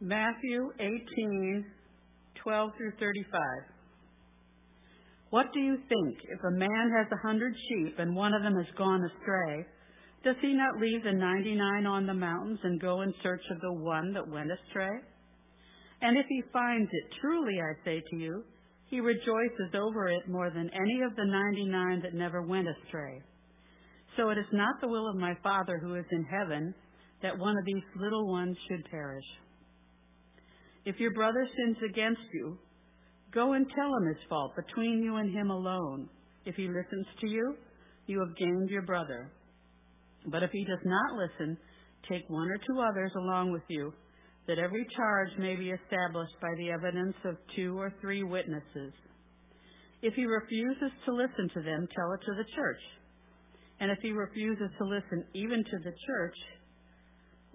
Matthew 18, 12 through 35. What do you think? If a man has a hundred sheep and one of them has gone astray, does he not leave the ninety-nine on the mountains and go in search of the one that went astray? And if he finds it, truly I say to you, he rejoices over it more than any of the ninety-nine that never went astray. So it is not the will of my Father who is in heaven that one of these little ones should perish. If your brother sins against you, go and tell him his fault between you and him alone. If he listens to you, you have gained your brother. But if he does not listen, take one or two others along with you, that every charge may be established by the evidence of two or three witnesses. If he refuses to listen to them, tell it to the church. And if he refuses to listen even to the church,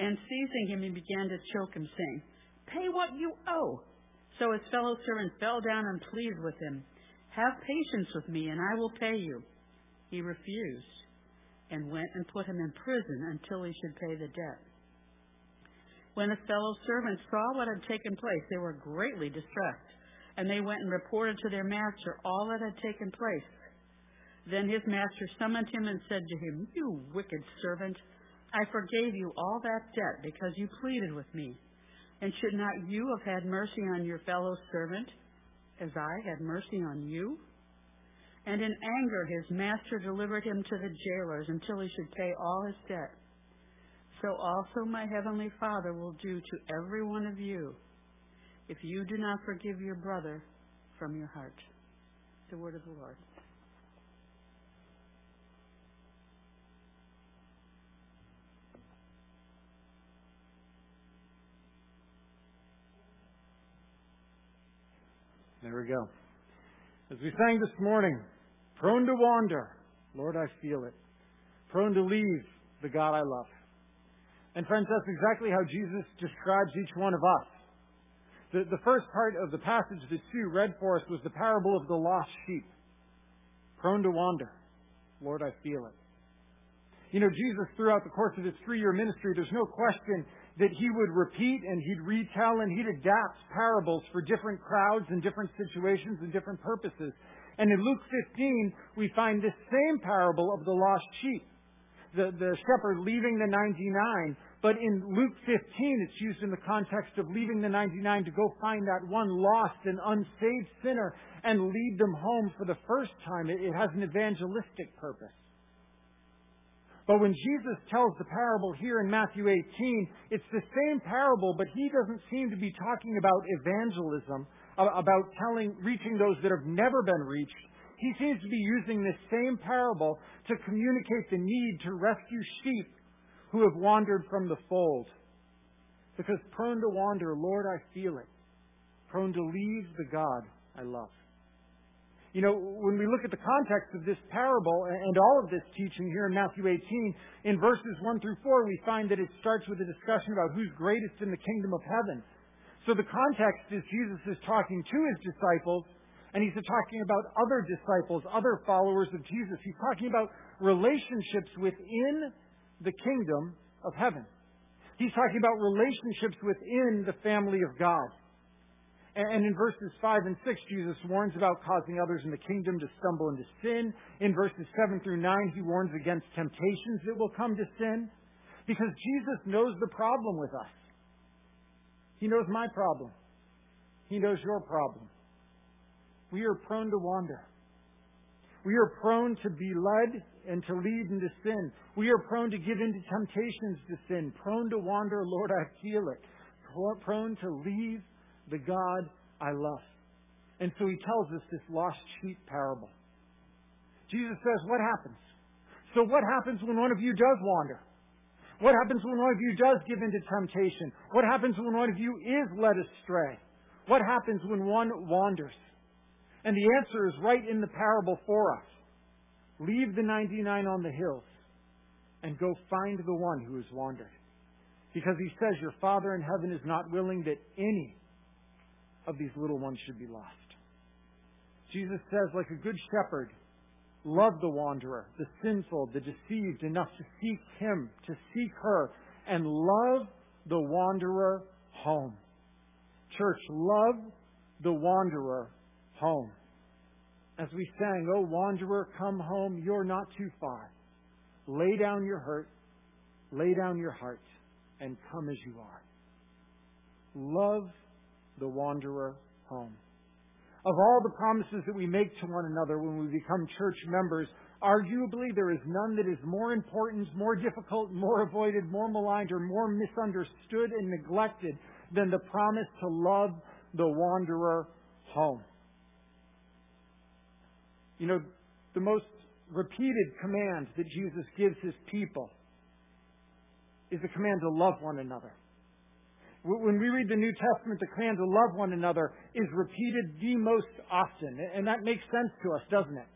and seizing him, he began to choke him, saying, Pay what you owe. So his fellow servant fell down and pleaded with him, Have patience with me, and I will pay you. He refused, and went and put him in prison until he should pay the debt. When his fellow servants saw what had taken place, they were greatly distressed, and they went and reported to their master all that had taken place. Then his master summoned him and said to him, You wicked servant, I forgave you all that debt because you pleaded with me. And should not you have had mercy on your fellow servant as I had mercy on you? And in anger his master delivered him to the jailers until he should pay all his debt. So also my heavenly Father will do to every one of you if you do not forgive your brother from your heart. The word of the Lord. There we go. As we sang this morning, prone to wander, Lord, I feel it. Prone to leave the God I love. And friends, that's exactly how Jesus describes each one of us. The, the first part of the passage that Sue read for us was the parable of the lost sheep. Prone to wander. Lord, I feel it. You know, Jesus, throughout the course of his three year ministry, there's no question that he would repeat and he'd retell and he'd adapt parables for different crowds and different situations and different purposes. And in Luke 15, we find this same parable of the lost sheep. The, the shepherd leaving the 99, but in Luke 15, it's used in the context of leaving the 99 to go find that one lost and unsaved sinner and lead them home for the first time. It, it has an evangelistic purpose. But when Jesus tells the parable here in Matthew 18, it's the same parable, but he doesn't seem to be talking about evangelism, about telling, reaching those that have never been reached. He seems to be using this same parable to communicate the need to rescue sheep who have wandered from the fold. Because prone to wander, Lord, I feel it. Prone to leave the God I love. You know, when we look at the context of this parable and all of this teaching here in Matthew 18, in verses 1 through 4, we find that it starts with a discussion about who's greatest in the kingdom of heaven. So the context is Jesus is talking to his disciples And he's talking about other disciples, other followers of Jesus. He's talking about relationships within the kingdom of heaven. He's talking about relationships within the family of God. And in verses 5 and 6, Jesus warns about causing others in the kingdom to stumble into sin. In verses 7 through 9, he warns against temptations that will come to sin. Because Jesus knows the problem with us. He knows my problem. He knows your problem. We are prone to wander. We are prone to be led and to lead into sin. We are prone to give into temptations to sin. Prone to wander, Lord, I feel it. Prone to leave the God I love. And so he tells us this lost sheep parable. Jesus says, What happens? So, what happens when one of you does wander? What happens when one of you does give into temptation? What happens when one of you is led astray? What happens when one wanders? And the answer is right in the parable for us. Leave the 99 on the hills and go find the one who has wandered. Because he says, Your Father in heaven is not willing that any of these little ones should be lost. Jesus says, like a good shepherd, love the wanderer, the sinful, the deceived, enough to seek him, to seek her, and love the wanderer home. Church, love the wanderer home. As we sang, Oh, wanderer, come home, you're not too far. Lay down your hurt, lay down your heart, and come as you are. Love the wanderer home. Of all the promises that we make to one another when we become church members, arguably there is none that is more important, more difficult, more avoided, more maligned, or more misunderstood and neglected than the promise to love the wanderer home. You know, the most repeated command that Jesus gives his people is the command to love one another. When we read the New Testament, the command to love one another is repeated the most often. And that makes sense to us, doesn't it?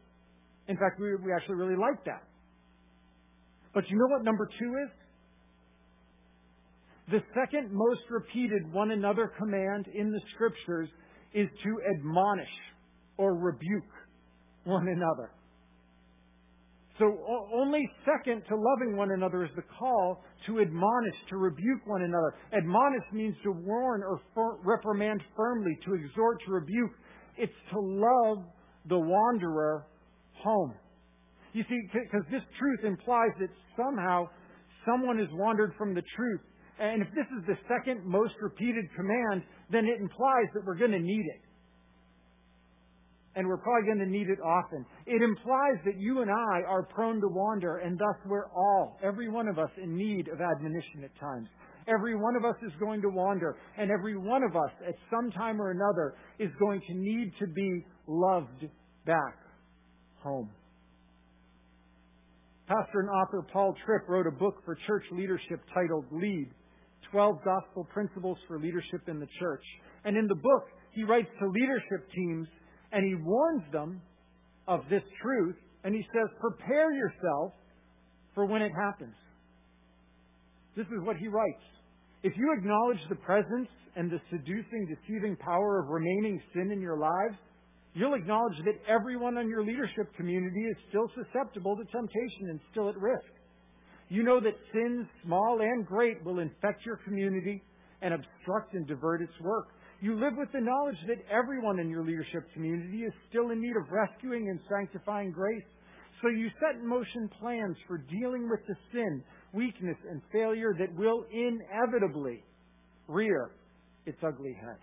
In fact, we, we actually really like that. But you know what number two is? The second most repeated one another command in the scriptures is to admonish or rebuke one another. So only second to loving one another is the call to admonish, to rebuke one another. Admonish means to warn or reprimand firmly, to exhort, to rebuke. It's to love the wanderer home. You see, because this truth implies that somehow someone has wandered from the truth. And if this is the second most repeated command, then it implies that we're going to need it and we're probably going to need it often. It implies that you and I are prone to wander, and thus we're all, every one of us, in need of admonition at times. Every one of us is going to wander, and every one of us, at some time or another, is going to need to be loved back home. Pastor and author Paul Tripp wrote a book for church leadership titled Lead 12 Gospel Principles for Leadership in the Church. And in the book, he writes to leadership teams and he warns them of this truth, and he says, Prepare yourself for when it happens. This is what he writes. If you acknowledge the presence and the seducing, deceiving power of remaining sin in your lives, you'll acknowledge that everyone on your leadership community is still susceptible to temptation and still at risk. You know that sins, small and great, will infect your community and obstruct and divert its work. You live with the knowledge that everyone in your leadership community is still in need of rescuing and sanctifying grace. So you set in motion plans for dealing with the sin, weakness, and failure that will inevitably rear its ugly head.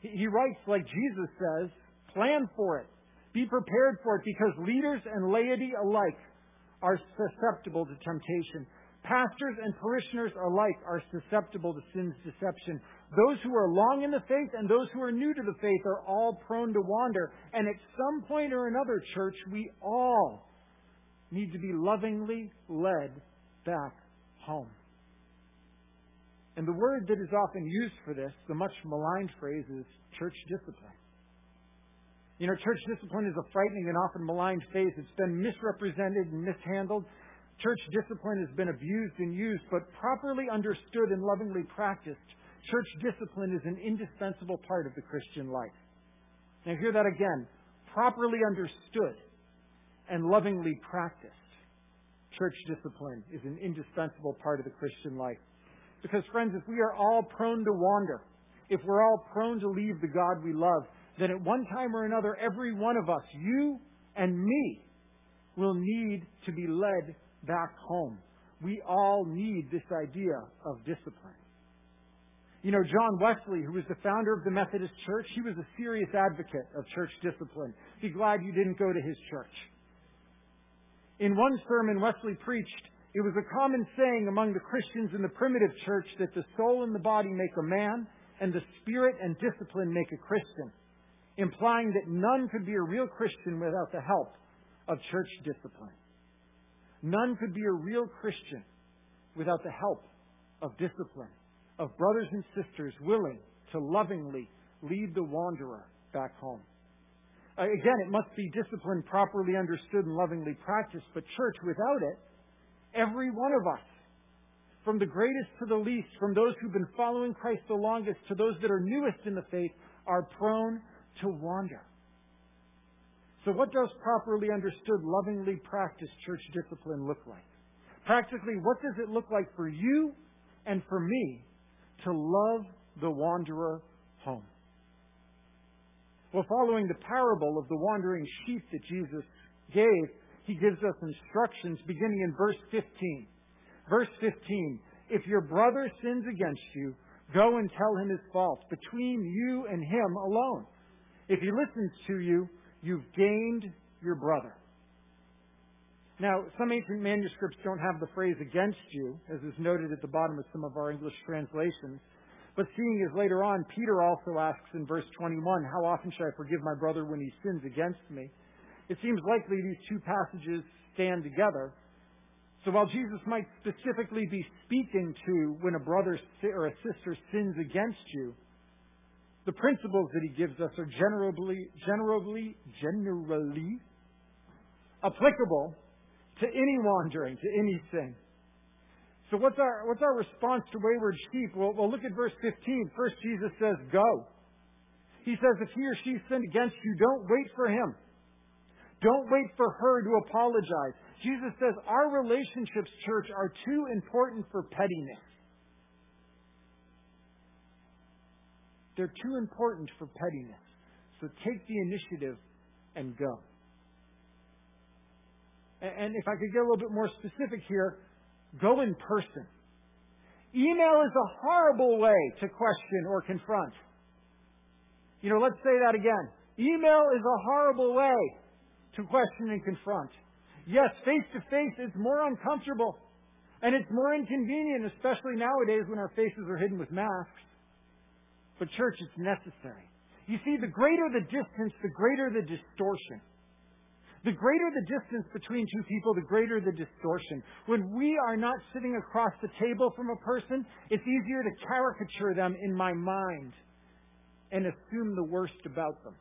He writes, like Jesus says, plan for it. Be prepared for it because leaders and laity alike are susceptible to temptation. Pastors and parishioners alike are susceptible to sin's deception. Those who are long in the faith and those who are new to the faith are all prone to wander. And at some point or another, church, we all need to be lovingly led back home. And the word that is often used for this, the much maligned phrase, is church discipline. You know, church discipline is a frightening and often maligned phrase. It's been misrepresented and mishandled. Church discipline has been abused and used, but properly understood and lovingly practiced, church discipline is an indispensable part of the Christian life. Now hear that again. Properly understood and lovingly practiced. Church discipline is an indispensable part of the Christian life. Because friends, if we are all prone to wander, if we're all prone to leave the God we love, then at one time or another, every one of us, you and me, will need to be led back home. We all need this idea of discipline. You know, John Wesley, who was the founder of the Methodist Church, he was a serious advocate of church discipline. Be glad you didn't go to his church. In one sermon Wesley preached, it was a common saying among the Christians in the primitive church that the soul and the body make a man, and the spirit and discipline make a Christian, implying that none could be a real Christian without the help of church discipline. None could be a real Christian without the help of discipline, of brothers and sisters willing to lovingly lead the wanderer back home. Uh, again, it must be discipline properly understood and lovingly practiced, but church, without it, every one of us, from the greatest to the least, from those who've been following Christ the longest to those that are newest in the faith, are prone to wander. So, what does properly understood, lovingly practiced church discipline look like? Practically, what does it look like for you and for me to love the wanderer home? Well, following the parable of the wandering sheep that Jesus gave, he gives us instructions beginning in verse 15. Verse 15 If your brother sins against you, go and tell him his fault between you and him alone. If he listens to you, You've gained your brother. Now, some ancient manuscripts don't have the phrase against you, as is noted at the bottom of some of our English translations. But seeing as later on, Peter also asks in verse 21, How often shall I forgive my brother when he sins against me? It seems likely these two passages stand together. So while Jesus might specifically be speaking to when a brother or a sister sins against you, the principles that he gives us are generally, generally, generally applicable to any wandering, to any sin. So what's our, what's our response to wayward sheep? Well, well, look at verse 15. First, Jesus says, go. He says, if he or she sinned against you, don't wait for him. Don't wait for her to apologize. Jesus says, our relationships, church, are too important for pettiness. They're too important for pettiness. So take the initiative and go. And if I could get a little bit more specific here, go in person. Email is a horrible way to question or confront. You know, let's say that again. Email is a horrible way to question and confront. Yes, face to face is more uncomfortable and it's more inconvenient, especially nowadays when our faces are hidden with masks. But, church, it's necessary. You see, the greater the distance, the greater the distortion. The greater the distance between two people, the greater the distortion. When we are not sitting across the table from a person, it's easier to caricature them in my mind and assume the worst about them.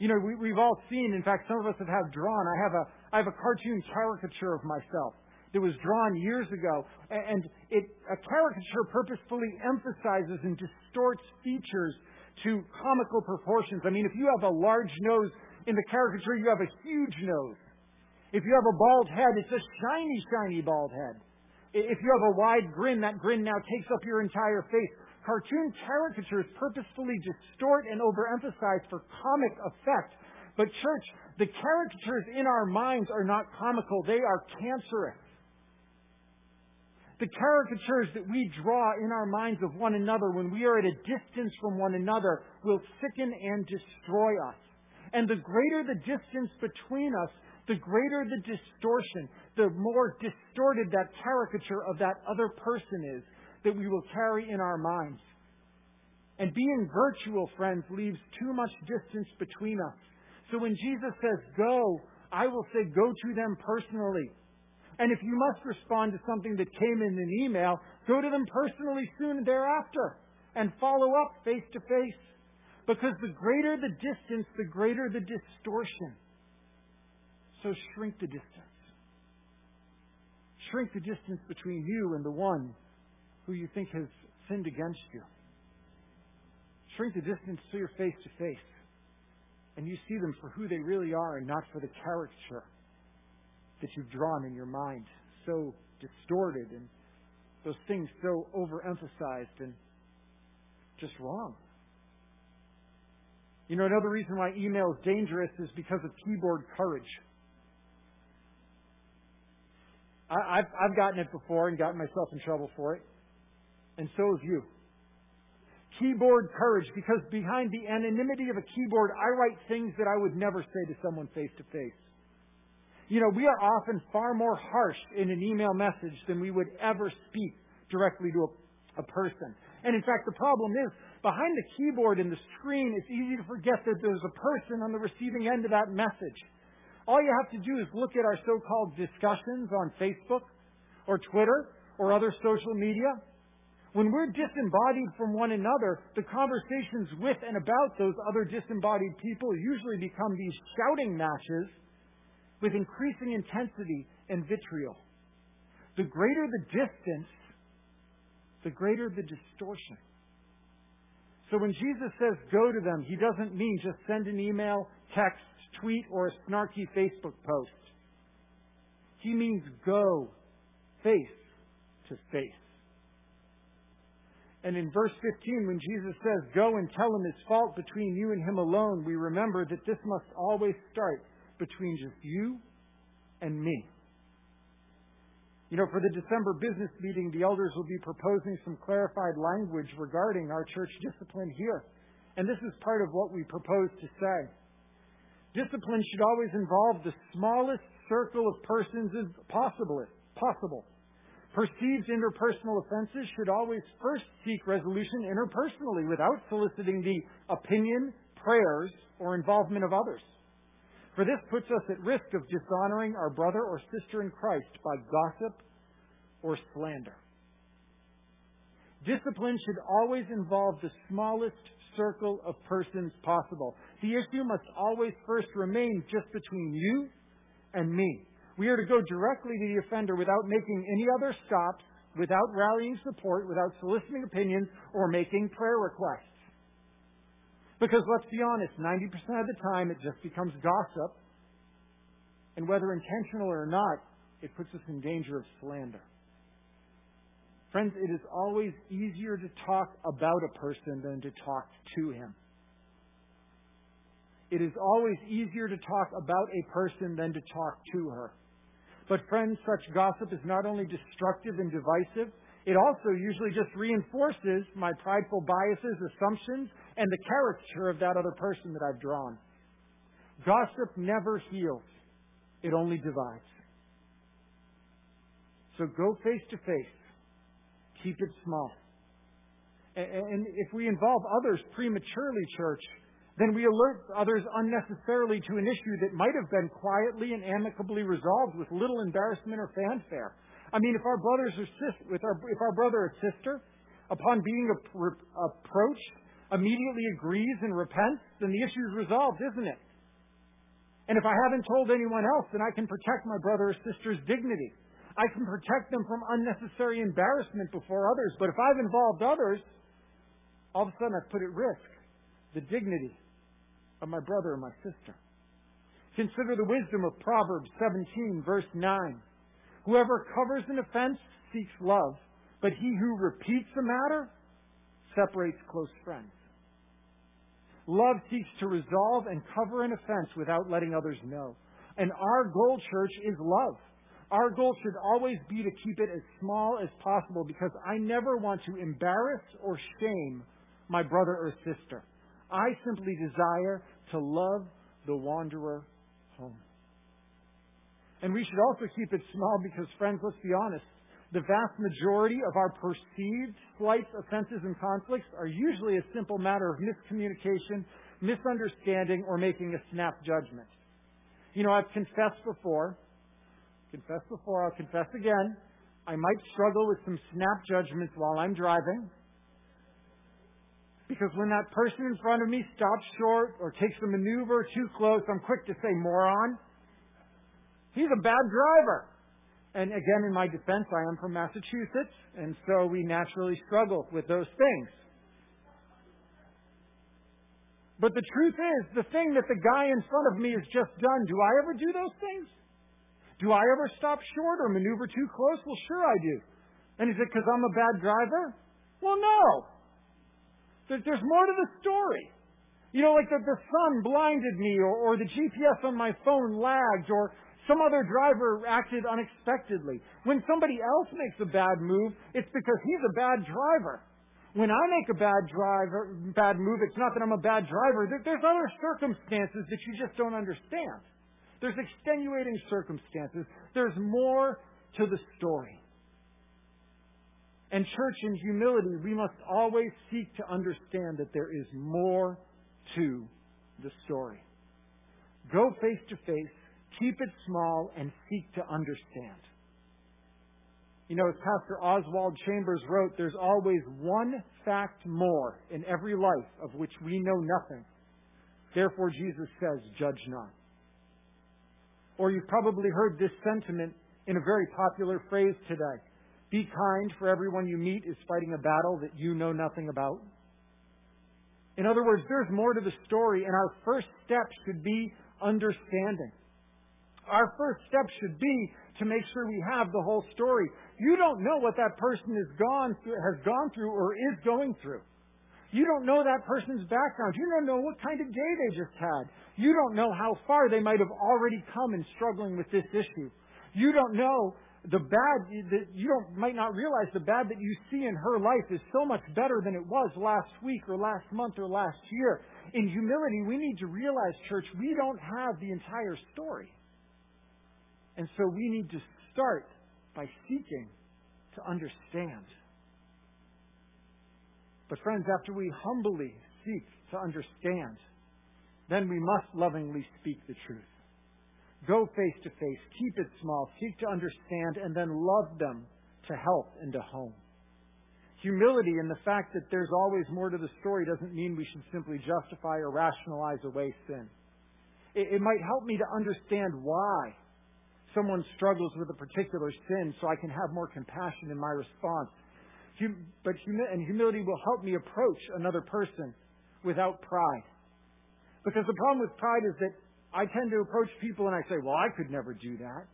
You know, we, have all seen, in fact, some of us have had drawn. I have a, I have a cartoon caricature of myself that was drawn years ago, and it, a caricature purposefully emphasizes and distorts features to comical proportions. I mean, if you have a large nose in the caricature, you have a huge nose. If you have a bald head, it's a shiny, shiny bald head. If you have a wide grin, that grin now takes up your entire face. Cartoon caricatures purposefully distort and overemphasize for comic effect. But, church, the caricatures in our minds are not comical, they are cancerous. The caricatures that we draw in our minds of one another when we are at a distance from one another will sicken and destroy us. And the greater the distance between us, the greater the distortion, the more distorted that caricature of that other person is that we will carry in our minds. And being virtual, friends, leaves too much distance between us. So when Jesus says, go, I will say, go to them personally. And if you must respond to something that came in an email, go to them personally soon thereafter and follow up face to face. Because the greater the distance, the greater the distortion. So shrink the distance. Shrink the distance between you and the one who you think has sinned against you. Shrink the distance so you're face to face. and you see them for who they really are and not for the caricature that you've drawn in your mind. So distorted and those things so overemphasized and just wrong. You know, another reason why email is dangerous is because of keyboard courage. I, have I've gotten it before and gotten myself in trouble for it. And so have you. Keyboard courage, because behind the anonymity of a keyboard, I write things that I would never say to someone face to face. You know, we are often far more harsh in an email message than we would ever speak directly to a, a person. And in fact, the problem is, behind the keyboard and the screen, it's easy to forget that there's a person on the receiving end of that message. All you have to do is look at our so-called discussions on Facebook or Twitter or other social media. When we're disembodied from one another, the conversations with and about those other disembodied people usually become these shouting matches with increasing intensity and vitriol. The greater the distance, the greater the distortion. So when Jesus says go to them, he doesn't mean just send an email, text, tweet, or a snarky Facebook post. He means go face to face. And in verse 15, when Jesus says, Go and tell him his fault between you and him alone, we remember that this must always start between just you and me. You know, for the December business meeting, the elders will be proposing some clarified language regarding our church discipline here. And this is part of what we propose to say. Discipline should always involve the smallest circle of persons as possible. possible. Perceived interpersonal offenses should always first seek resolution interpersonally without soliciting the opinion, prayers, or involvement of others. For this puts us at risk of dishonoring our brother or sister in Christ by gossip or slander. Discipline should always involve the smallest circle of persons possible. The issue must always first remain just between you and me. We are to go directly to the offender without making any other stops, without rallying support, without soliciting opinions, or making prayer requests. Because let's be honest, 90% of the time it just becomes gossip. And whether intentional or not, it puts us in danger of slander. Friends, it is always easier to talk about a person than to talk to him. It is always easier to talk about a person than to talk to her. But friends, such gossip is not only destructive and divisive, it also usually just reinforces my prideful biases, assumptions, and the caricature of that other person that I've drawn. Gossip never heals. It only divides. So go face to face. Keep it small. And if we involve others prematurely, church, then we alert others unnecessarily to an issue that might have been quietly and amicably resolved with little embarrassment or fanfare. I mean, if our brothers or sis- with our, if our brother or sister, upon being approached, immediately agrees and repents, then the issue is resolved, isn't it? And if I haven't told anyone else, then I can protect my brother or sister's dignity. I can protect them from unnecessary embarrassment before others. But if I've involved others, all of a sudden I've put at risk the dignity of my brother or my sister. Consider the wisdom of Proverbs 17, verse 9. Whoever covers an offense seeks love, but he who repeats the matter separates close friends. Love seeks to resolve and cover an offense without letting others know. And our goal, church, is love. Our goal should always be to keep it as small as possible because I never want to embarrass or shame my brother or sister. I simply desire to love the wanderer home. And we should also keep it small because, friends, let's be honest, the vast majority of our perceived slights, offenses, and conflicts are usually a simple matter of miscommunication, misunderstanding, or making a snap judgment. You know, I've confessed before, confessed before, I'll confess again. I might struggle with some snap judgments while I'm driving. Because when that person in front of me stops short or takes a maneuver too close, I'm quick to say, moron. He's a bad driver. And again, in my defense, I am from Massachusetts, and so we naturally struggle with those things. But the truth is, the thing that the guy in front of me has just done, do I ever do those things? Do I ever stop short or maneuver too close? Well, sure I do. And is it because I'm a bad driver? Well, no. There's more to the story. You know, like the, the sun blinded me, or, or the GPS on my phone lagged, or some other driver acted unexpectedly. When somebody else makes a bad move, it's because he's a bad driver. When I make a bad driver, bad move, it's not that I'm a bad driver. There, there's other circumstances that you just don't understand. There's extenuating circumstances. There's more to the story. And church, in humility, we must always seek to understand that there is more to the story. Go face to face, keep it small, and seek to understand. You know, as Pastor Oswald Chambers wrote, there's always one fact more in every life of which we know nothing. Therefore, Jesus says, judge not. Or you've probably heard this sentiment in a very popular phrase today. Be kind, for everyone you meet is fighting a battle that you know nothing about. In other words, there's more to the story, and our first step should be understanding. Our first step should be to make sure we have the whole story. You don't know what that person has gone through, has gone through or is going through. You don't know that person's background. You don't know what kind of day they just had. You don't know how far they might have already come in struggling with this issue. You don't know the bad that you don't might not realize the bad that you see in her life is so much better than it was last week or last month or last year. In humility, we need to realize, church, we don't have the entire story. And so we need to start by seeking to understand. But friends, after we humbly seek to understand, then we must lovingly speak the truth. Go face to face, keep it small, seek to understand, and then love them to help and to home. Humility and the fact that there's always more to the story doesn't mean we should simply justify or rationalize away sin. It, it might help me to understand why someone struggles with a particular sin so I can have more compassion in my response. Hum, but humi- and humility will help me approach another person without pride. Because the problem with pride is that I tend to approach people and I say, well, I could never do that.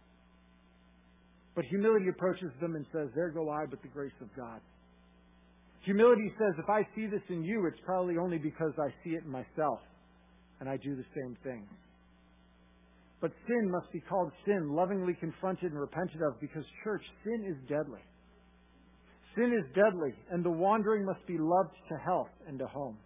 But humility approaches them and says, there go I, but the grace of God. Humility says, if I see this in you, it's probably only because I see it in myself, and I do the same thing. But sin must be called sin, lovingly confronted and repented of, because, church, sin is deadly. Sin is deadly, and the wandering must be loved to health and to home.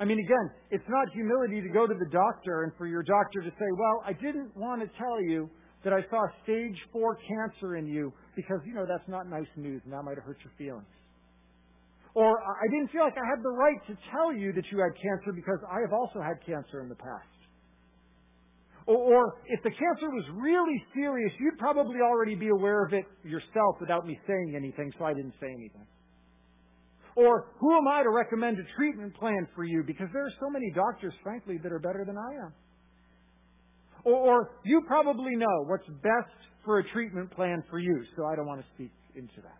I mean, again, it's not humility to go to the doctor and for your doctor to say, well, I didn't want to tell you that I saw stage four cancer in you because, you know, that's not nice news and that might have hurt your feelings. Or I didn't feel like I had the right to tell you that you had cancer because I have also had cancer in the past. Or, or if the cancer was really serious, you'd probably already be aware of it yourself without me saying anything, so I didn't say anything. Or who am I to recommend a treatment plan for you? Because there are so many doctors, frankly, that are better than I am. Or, or you probably know what's best for a treatment plan for you, so I don't want to speak into that.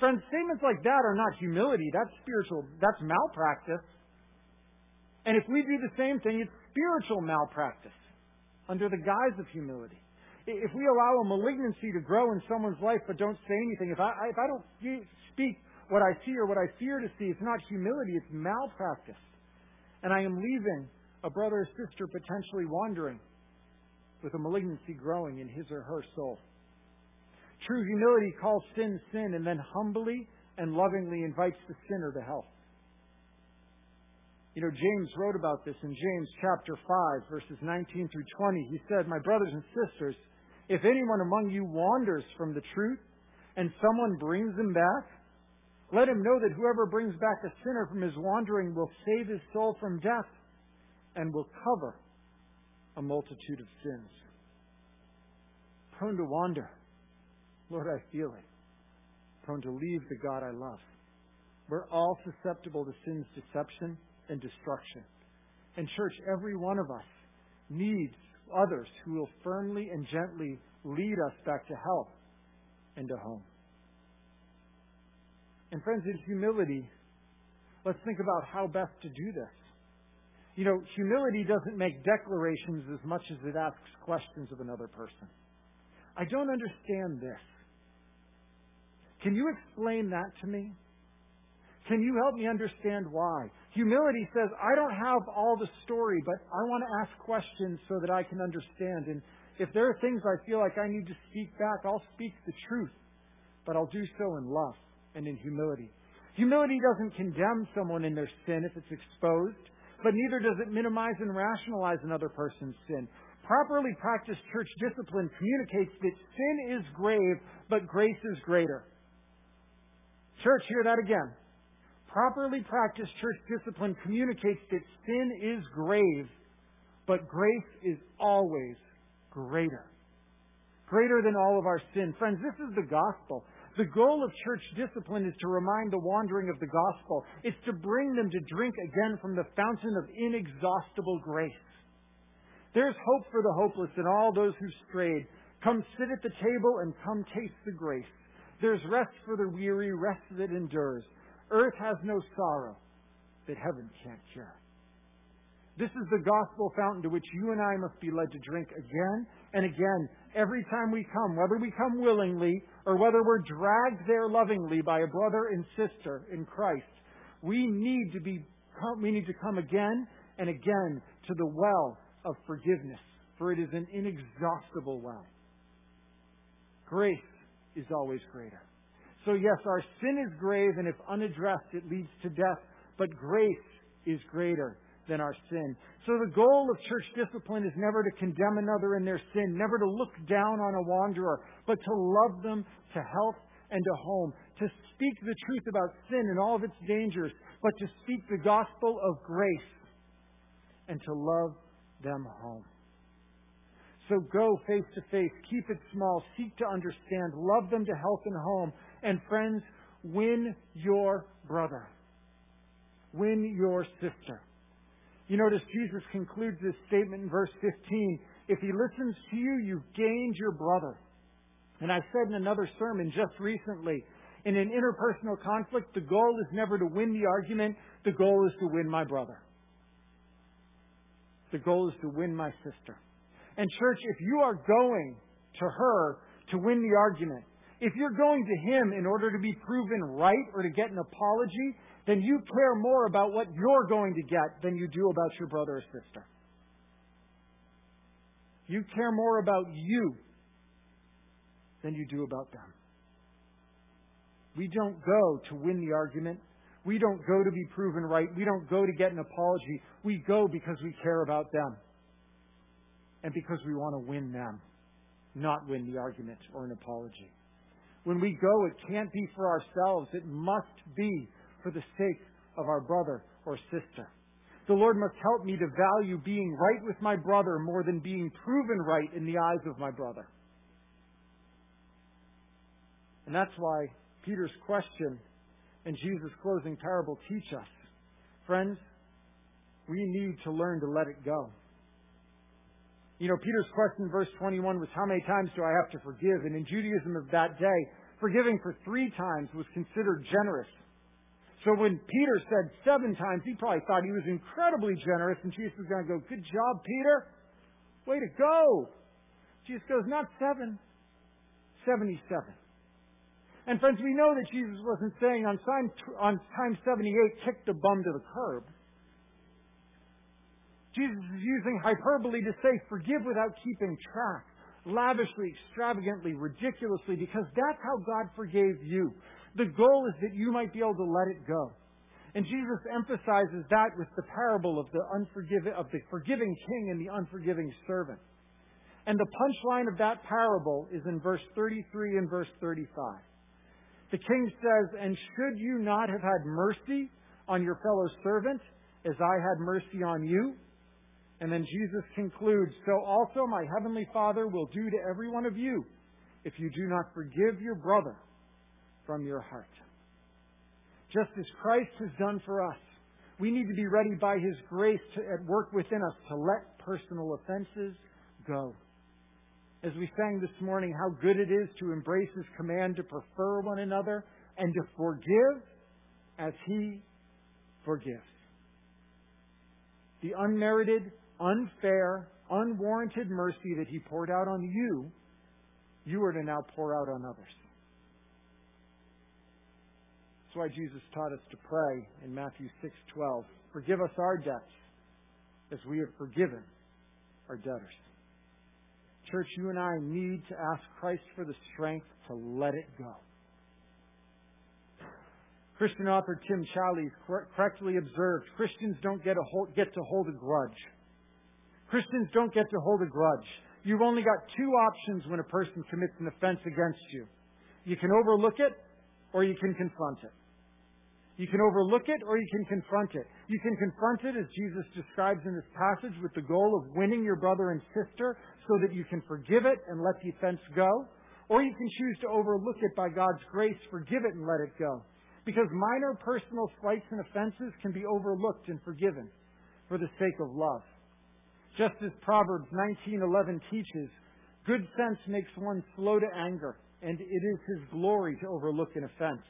Friends, statements like that are not humility. That's spiritual, that's malpractice. And if we do the same thing, it's spiritual malpractice under the guise of humility. If we allow a malignancy to grow in someone's life but don't say anything, if I, if I don't speak what I see or what I fear to see. It's not humility, it's malpractice. And I am leaving a brother or sister potentially wandering with a malignancy growing in his or her soul. True humility calls sin sin and then humbly and lovingly invites the sinner to help. You know, James wrote about this in James chapter 5, verses 19 through 20. He said, My brothers and sisters, if anyone among you wanders from the truth and someone brings him back, let him know that whoever brings back a sinner from his wandering will save his soul from death and will cover a multitude of sins. Prone to wander. Lord, I feel it. Prone to leave the God I love. We're all susceptible to sin's deception and destruction. And, church, every one of us needs others who will firmly and gently lead us back to health and to home. And friends, in humility, let's think about how best to do this. You know, humility doesn't make declarations as much as it asks questions of another person. I don't understand this. Can you explain that to me? Can you help me understand why? Humility says, I don't have all the story, but I want to ask questions so that I can understand. And if there are things I feel like I need to speak back, I'll speak the truth, but I'll do so in love and in humility. Humility doesn't condemn someone in their sin if it's exposed, but neither does it minimize and rationalize another person's sin. Properly practiced church discipline communicates that sin is grave, but grace is greater. Church, hear that again. Properly practiced church discipline communicates that sin is grave, but grace is always greater. Greater than all of our sin. Friends, this is the gospel. The goal of church discipline is to remind the wandering of the gospel. It's to bring them to drink again from the fountain of inexhaustible grace. There's hope for the hopeless and all those who strayed. Come sit at the table and come taste the grace. There's rest for the weary, rest that endures. Earth has no sorrow that heaven can't cure. This is the gospel fountain to which you and I must be led to drink again and again every time we come, whether we come willingly or whether we're dragged there lovingly by a brother and sister in Christ. We need to be we need to come again and again to the well of forgiveness, for it is an inexhaustible well. Grace is always greater. So, yes, our sin is grave, and if unaddressed, it leads to death, but grace is greater than our sin. So, the goal of church discipline is never to condemn another in their sin, never to look down on a wanderer, but to love them to health and to home, to speak the truth about sin and all of its dangers, but to speak the gospel of grace and to love them home. So go face to face, keep it small, seek to understand, love them to health and home, and friends, win your brother. Win your sister. You notice Jesus concludes this statement in verse 15. If he listens to you, you've gained your brother. And I said in another sermon just recently, in an interpersonal conflict, the goal is never to win the argument, the goal is to win my brother. The goal is to win my sister. And, church, if you are going to her to win the argument, if you're going to him in order to be proven right or to get an apology, then you care more about what you're going to get than you do about your brother or sister. You care more about you than you do about them. We don't go to win the argument. We don't go to be proven right. We don't go to get an apology. We go because we care about them and because we want to win them, not win the argument or an apology. When we go, it can't be for ourselves. It must be for the sake of our brother or sister. The Lord must help me to value being right with my brother more than being proven right in the eyes of my brother. And that's why Peter's question and Jesus' closing parable teach us. Friends, we need to learn to let it go. You know, Peter's question in verse 21 was, How many times do I have to forgive? And in Judaism of that day, forgiving for three times was considered generous. So when Peter said seven times, he probably thought he was incredibly generous, and Jesus was going to go, Good job, Peter. Way to go. Jesus goes, Not seven, 77. And friends, we know that Jesus wasn't saying on time, on time 78, kick the bum to the curb. Jesus is using hyperbole to say forgive without keeping track, lavishly, extravagantly, ridiculously, because that's how God forgave you. The goal is that you might be able to let it go. And Jesus emphasizes that with the parable of the unforgiving, of the forgiving king and the unforgiving servant. And the punchline of that parable is in verse 33 and verse 35. The king says, And should you not have had mercy on your fellow servant as I had mercy on you? And then Jesus concludes, So also my heavenly Father will do to every one of you if you do not forgive your brother from your heart. Just as Christ has done for us, we need to be ready by His grace to, at work within us to let personal offenses go. As we sang this morning, how good it is to embrace His command to prefer one another and to forgive as He forgives. the unmerited, unfair, unwarranted mercy that He poured out on you, you are to now pour out on others. That's why Jesus taught us to pray in Matthew 6:12, "Forgive us our debts as we have forgiven our debtors." Church, you and I need to ask Christ for the strength to let it go. Christian author Tim Challies correctly observed Christians don't get, hold, get to hold a grudge. Christians don't get to hold a grudge. You've only got two options when a person commits an offense against you. You can overlook it or you can confront it. You can overlook it or you can confront it. You can confront it, as Jesus describes in this passage, with the goal of winning your brother and sister so that you can forgive it and let the offense go. Or you can choose to overlook it by God's grace, forgive it and let it go. Because minor personal slights and offenses can be overlooked and forgiven for the sake of love. Just as Proverbs 19:11 teaches, good sense makes one slow to anger, and it is his glory to overlook an offense.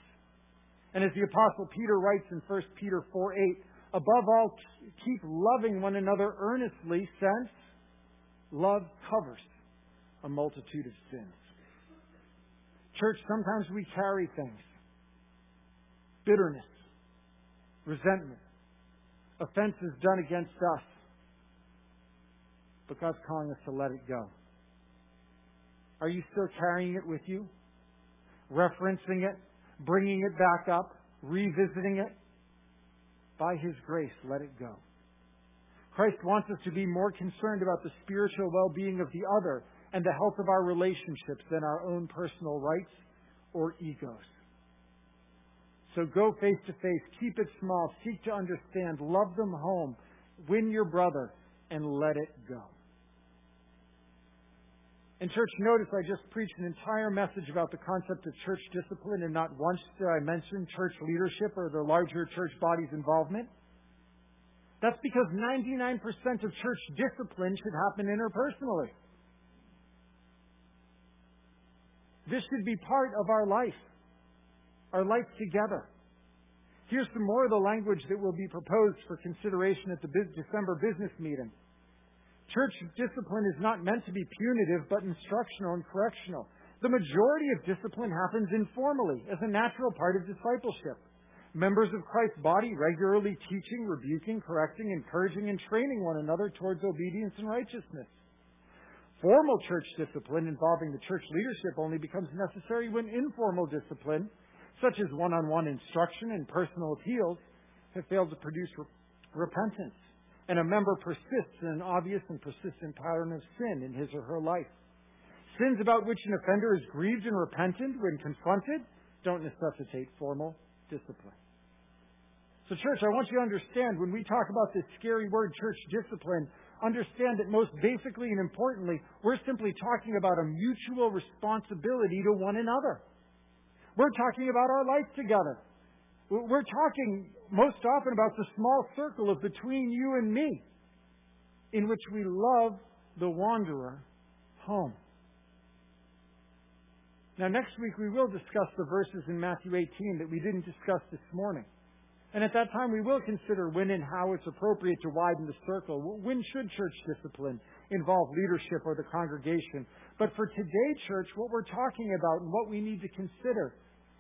And as the apostle Peter writes in 1 Peter 4 8, above all, keep loving one another earnestly, since love covers a multitude of sins. Church, sometimes we carry things bitterness, resentment, offenses done against us. But God's calling us to let it go. Are you still carrying it with you? Referencing it? bringing it back up, revisiting it. By His grace, let it go. Christ wants us to be more concerned about the spiritual well being of the other and the health of our relationships than our own personal rights or egos. So go face to face, keep it small, seek to understand, love them home, win your brother, and let it go. In church, notice I just preached an entire message about the concept of church discipline, and not once did I mention church leadership or the larger church body's involvement. That's because 99% of church discipline should happen interpersonally. This should be part of our life, our life together. Here's some more of the language that will be proposed for consideration at the December business meeting. Church discipline is not meant to be punitive, but instructional and correctional. The majority of discipline happens informally, as a natural part of discipleship. Members of Christ's body regularly teaching, rebuking, correcting, encouraging, and training one another towards obedience and righteousness. Formal church discipline involving the church leadership only becomes necessary when informal discipline, such as one on one instruction and personal appeals, have failed to produce repentance and a member persists in an obvious and persistent pattern of sin in his or her life. Sins about which an offender is grieved and repentant when confronted don't necessitate formal discipline. So, church, I want you to understand when we talk about this scary word, church discipline, understand that most basically and importantly, we're simply talking about a mutual responsibility to one another. We're talking about our life together. We're talking most often about the small circle of between you and me in which we love the wanderer home. Now, next week we will discuss the verses in Matthew 18 that we didn't discuss this morning. And at that time we will consider when and how it's appropriate to widen the circle. When should church discipline involve leadership or the congregation? But for today, church, what we're talking about and what we need to consider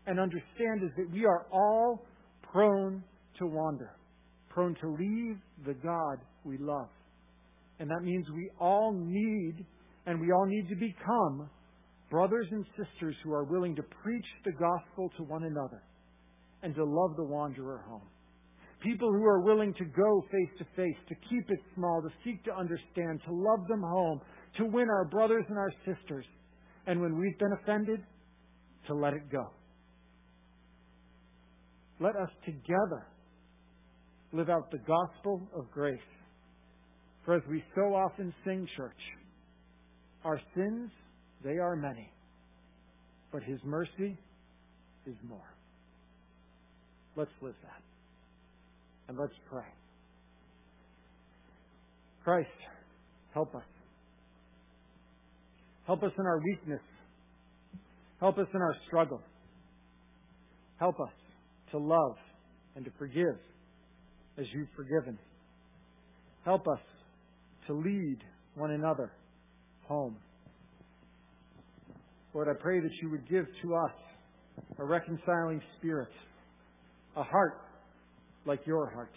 and understand is that we are all prone to wander, prone to leave the God we love. And that means we all need, and we all need to become, brothers and sisters who are willing to preach the gospel to one another and to love the wanderer home. People who are willing to go face to face, to keep it small, to seek to understand, to love them home, to win our brothers and our sisters, and when we've been offended, to let it go. Let us together live out the gospel of grace. For as we so often sing, church, our sins, they are many, but his mercy is more. Let's live that. And let's pray. Christ, help us. Help us in our weakness. Help us in our struggle. Help us to love and to forgive as you've forgiven. Help us to lead one another home. Lord, I pray that you would give to us a reconciling spirit, a heart like your heart,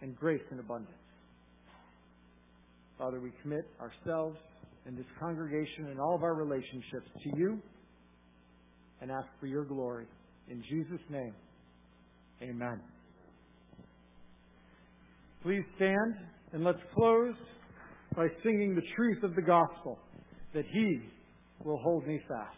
and grace in abundance. Father, we commit ourselves and this congregation and all of our relationships to you and ask for your glory. In Jesus' name, amen. Please stand and let's close by singing the truth of the gospel that he will hold me fast.